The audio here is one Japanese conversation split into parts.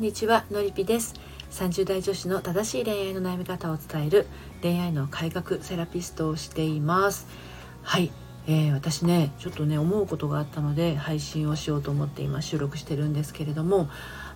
んにちはのりぴです。30代女子の正しい恋愛の悩み方を伝える恋愛の改革セラピストをしています。はい、えー、私ねちょっとね思うことがあったので配信をしようと思って今収録してるんですけれども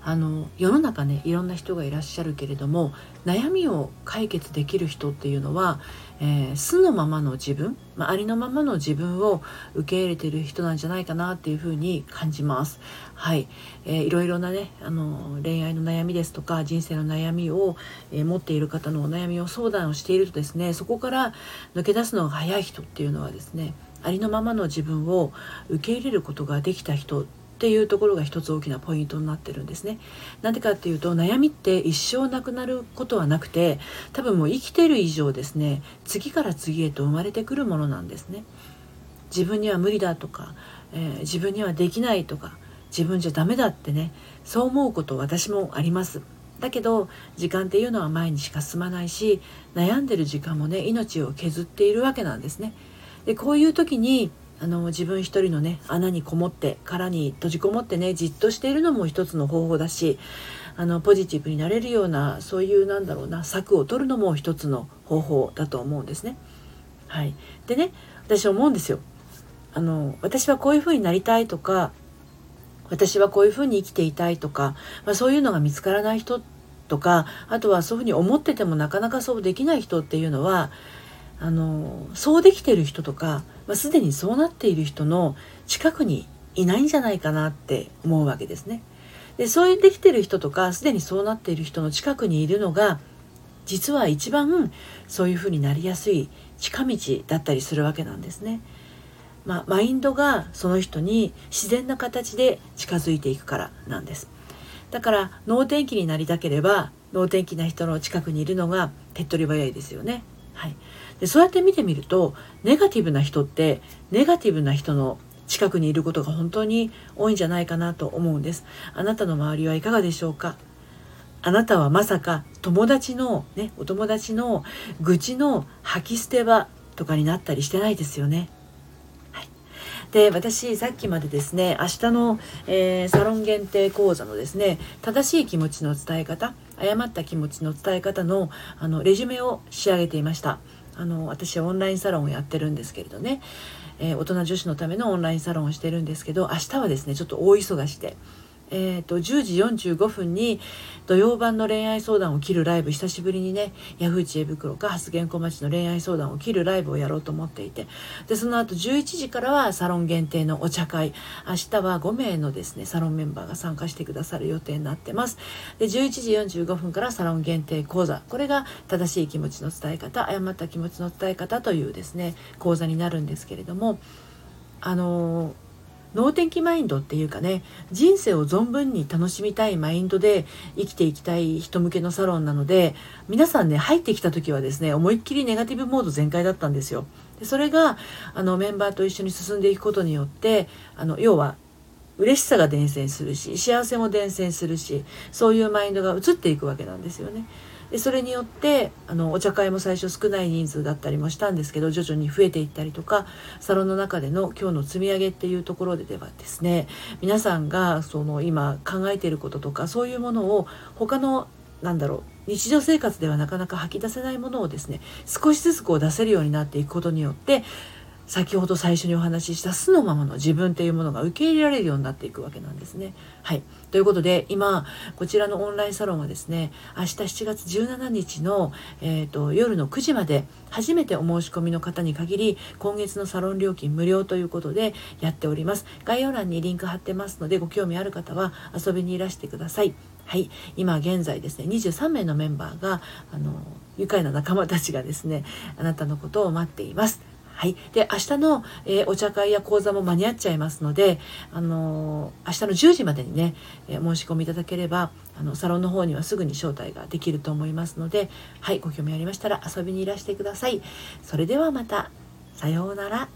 あの世の中ねいろんな人がいらっしゃるけれども悩みを解決できる人っていうのは、えー、素のままの自分、まあ、ありのままの自分を受け入れてる人なんじゃないかなっていうふうに感じます。はい、えー、いろいろなねあの恋愛の悩みですとか人生の悩みを、えー、持っている方のお悩みを相談をしているとですねそこから抜け出すのが早い人っていうのはですねありのままの自分を受け入れることができた人っていうところが一つ大きなポイントになってるんですね。なんでかっていうと悩みって一生なくなることはなくて多分もう生きてる以上ですね次から次へと生まれてくるものなんですね。自分には無理だとか、えー、自分にはできないとか自分じゃダメだってねそう思うこと私もあります。だけど時間っていうのは前にしか進まないし悩んでる時間もね命を削っているわけなんですね。でこういう時にあの自分一人のね穴にこもって殻に閉じこもってねじっとしているのも一つの方法だしあのポジティブになれるようなそういうなんだろうな策を取るのも一つの方法だと思うんですね。はい、でね私思うんですよ。あの私はこういうふうになりたいとか私はこういうふうに生きていたいとか、まあ、そういうのが見つからない人とかあとはそういうふうに思っててもなかなかそうできない人っていうのはあのそうできてる人とか、まあ、すでにそうなっている人の近くにいないんじゃないかなって思うわけですね。でそういうできてる人とかすでにそうなっている人の近くにいるのが実は一番そういうふうになりやすい近道だったりするわけなんですね。まあ、マインドがその人に自然な形で近づいていくからなんです。だから能天気になりたければ能天気な人の近くにいるのが手っ取り早いですよね。はい、でそうやって見てみるとネガティブな人ってネガティブな人の近くにいることが本当に多いんじゃないかなと思うんです。あなたの周りはいかがでしょうか？あなたはまさか友達のねお友達の愚痴の吐き捨て場とかになったりしてないですよね？で私さっきまでですね明日の、えー、サロン限定講座のですね正しい気持ちの伝え方誤った気持ちの伝え方のあのレジュメを仕上げていました。あの私はオンラインサロンをやってるんですけれどね、えー、大人女子のためのオンラインサロンをしてるんですけど明日はですねちょっと大忙しでえーと、10時45分に土曜版の恋愛相談を切るライブ久しぶりにねヤフー知恵袋か発言小町の恋愛相談を切るライブをやろうと思っていてでその後11時からはサロン限定のお茶会明日は5名のですねサロンメンバーが参加してくださる予定になってます。で11時45分からサロン限定講座。これが正しい気持ちの伝え方誤った気持ちの伝え方というですね講座になるんですけれどもあのー能天気マインドっていうかね人生を存分に楽しみたいマインドで生きていきたい人向けのサロンなので皆さんね入ってきた時はですね思いっきりネガティブモード全開だったんですよ。でそれがあのメンバーと一緒に進んでいくことによってあの要は嬉しさが伝染するし幸せも伝染するしそういうマインドが移っていくわけなんですよね。でそれによってあのお茶会も最初少ない人数だったりもしたんですけど徐々に増えていったりとかサロンの中での今日の積み上げっていうところでではですね皆さんがその今考えていることとかそういうものを他のなんだろう日常生活ではなかなか吐き出せないものをですね少しずつこう出せるようになっていくことによって先ほど最初にお話しした素のままの自分っていうものが受け入れられるようになっていくわけなんですね。はい。ということで今こちらのオンラインサロンはですね明日7月17日の、えーと、夜の9時まで初めてお申し込みの方に限り今月のサロン料金無料ということでやっております。概要欄にリンク貼ってますのでご興味ある方は遊びにいらしてください。はい、今現在ですね23名のメンバーがあの愉快な仲間たちがですねあなたのことを待っています。はい。で、明日の、えー、お茶会や講座も間に合っちゃいますので、あのー、明日の10時までにね、えー、申し込みいただければ、あの、サロンの方にはすぐに招待ができると思いますので、はい、ご興味ありましたら遊びにいらしてください。それではまた、さようなら。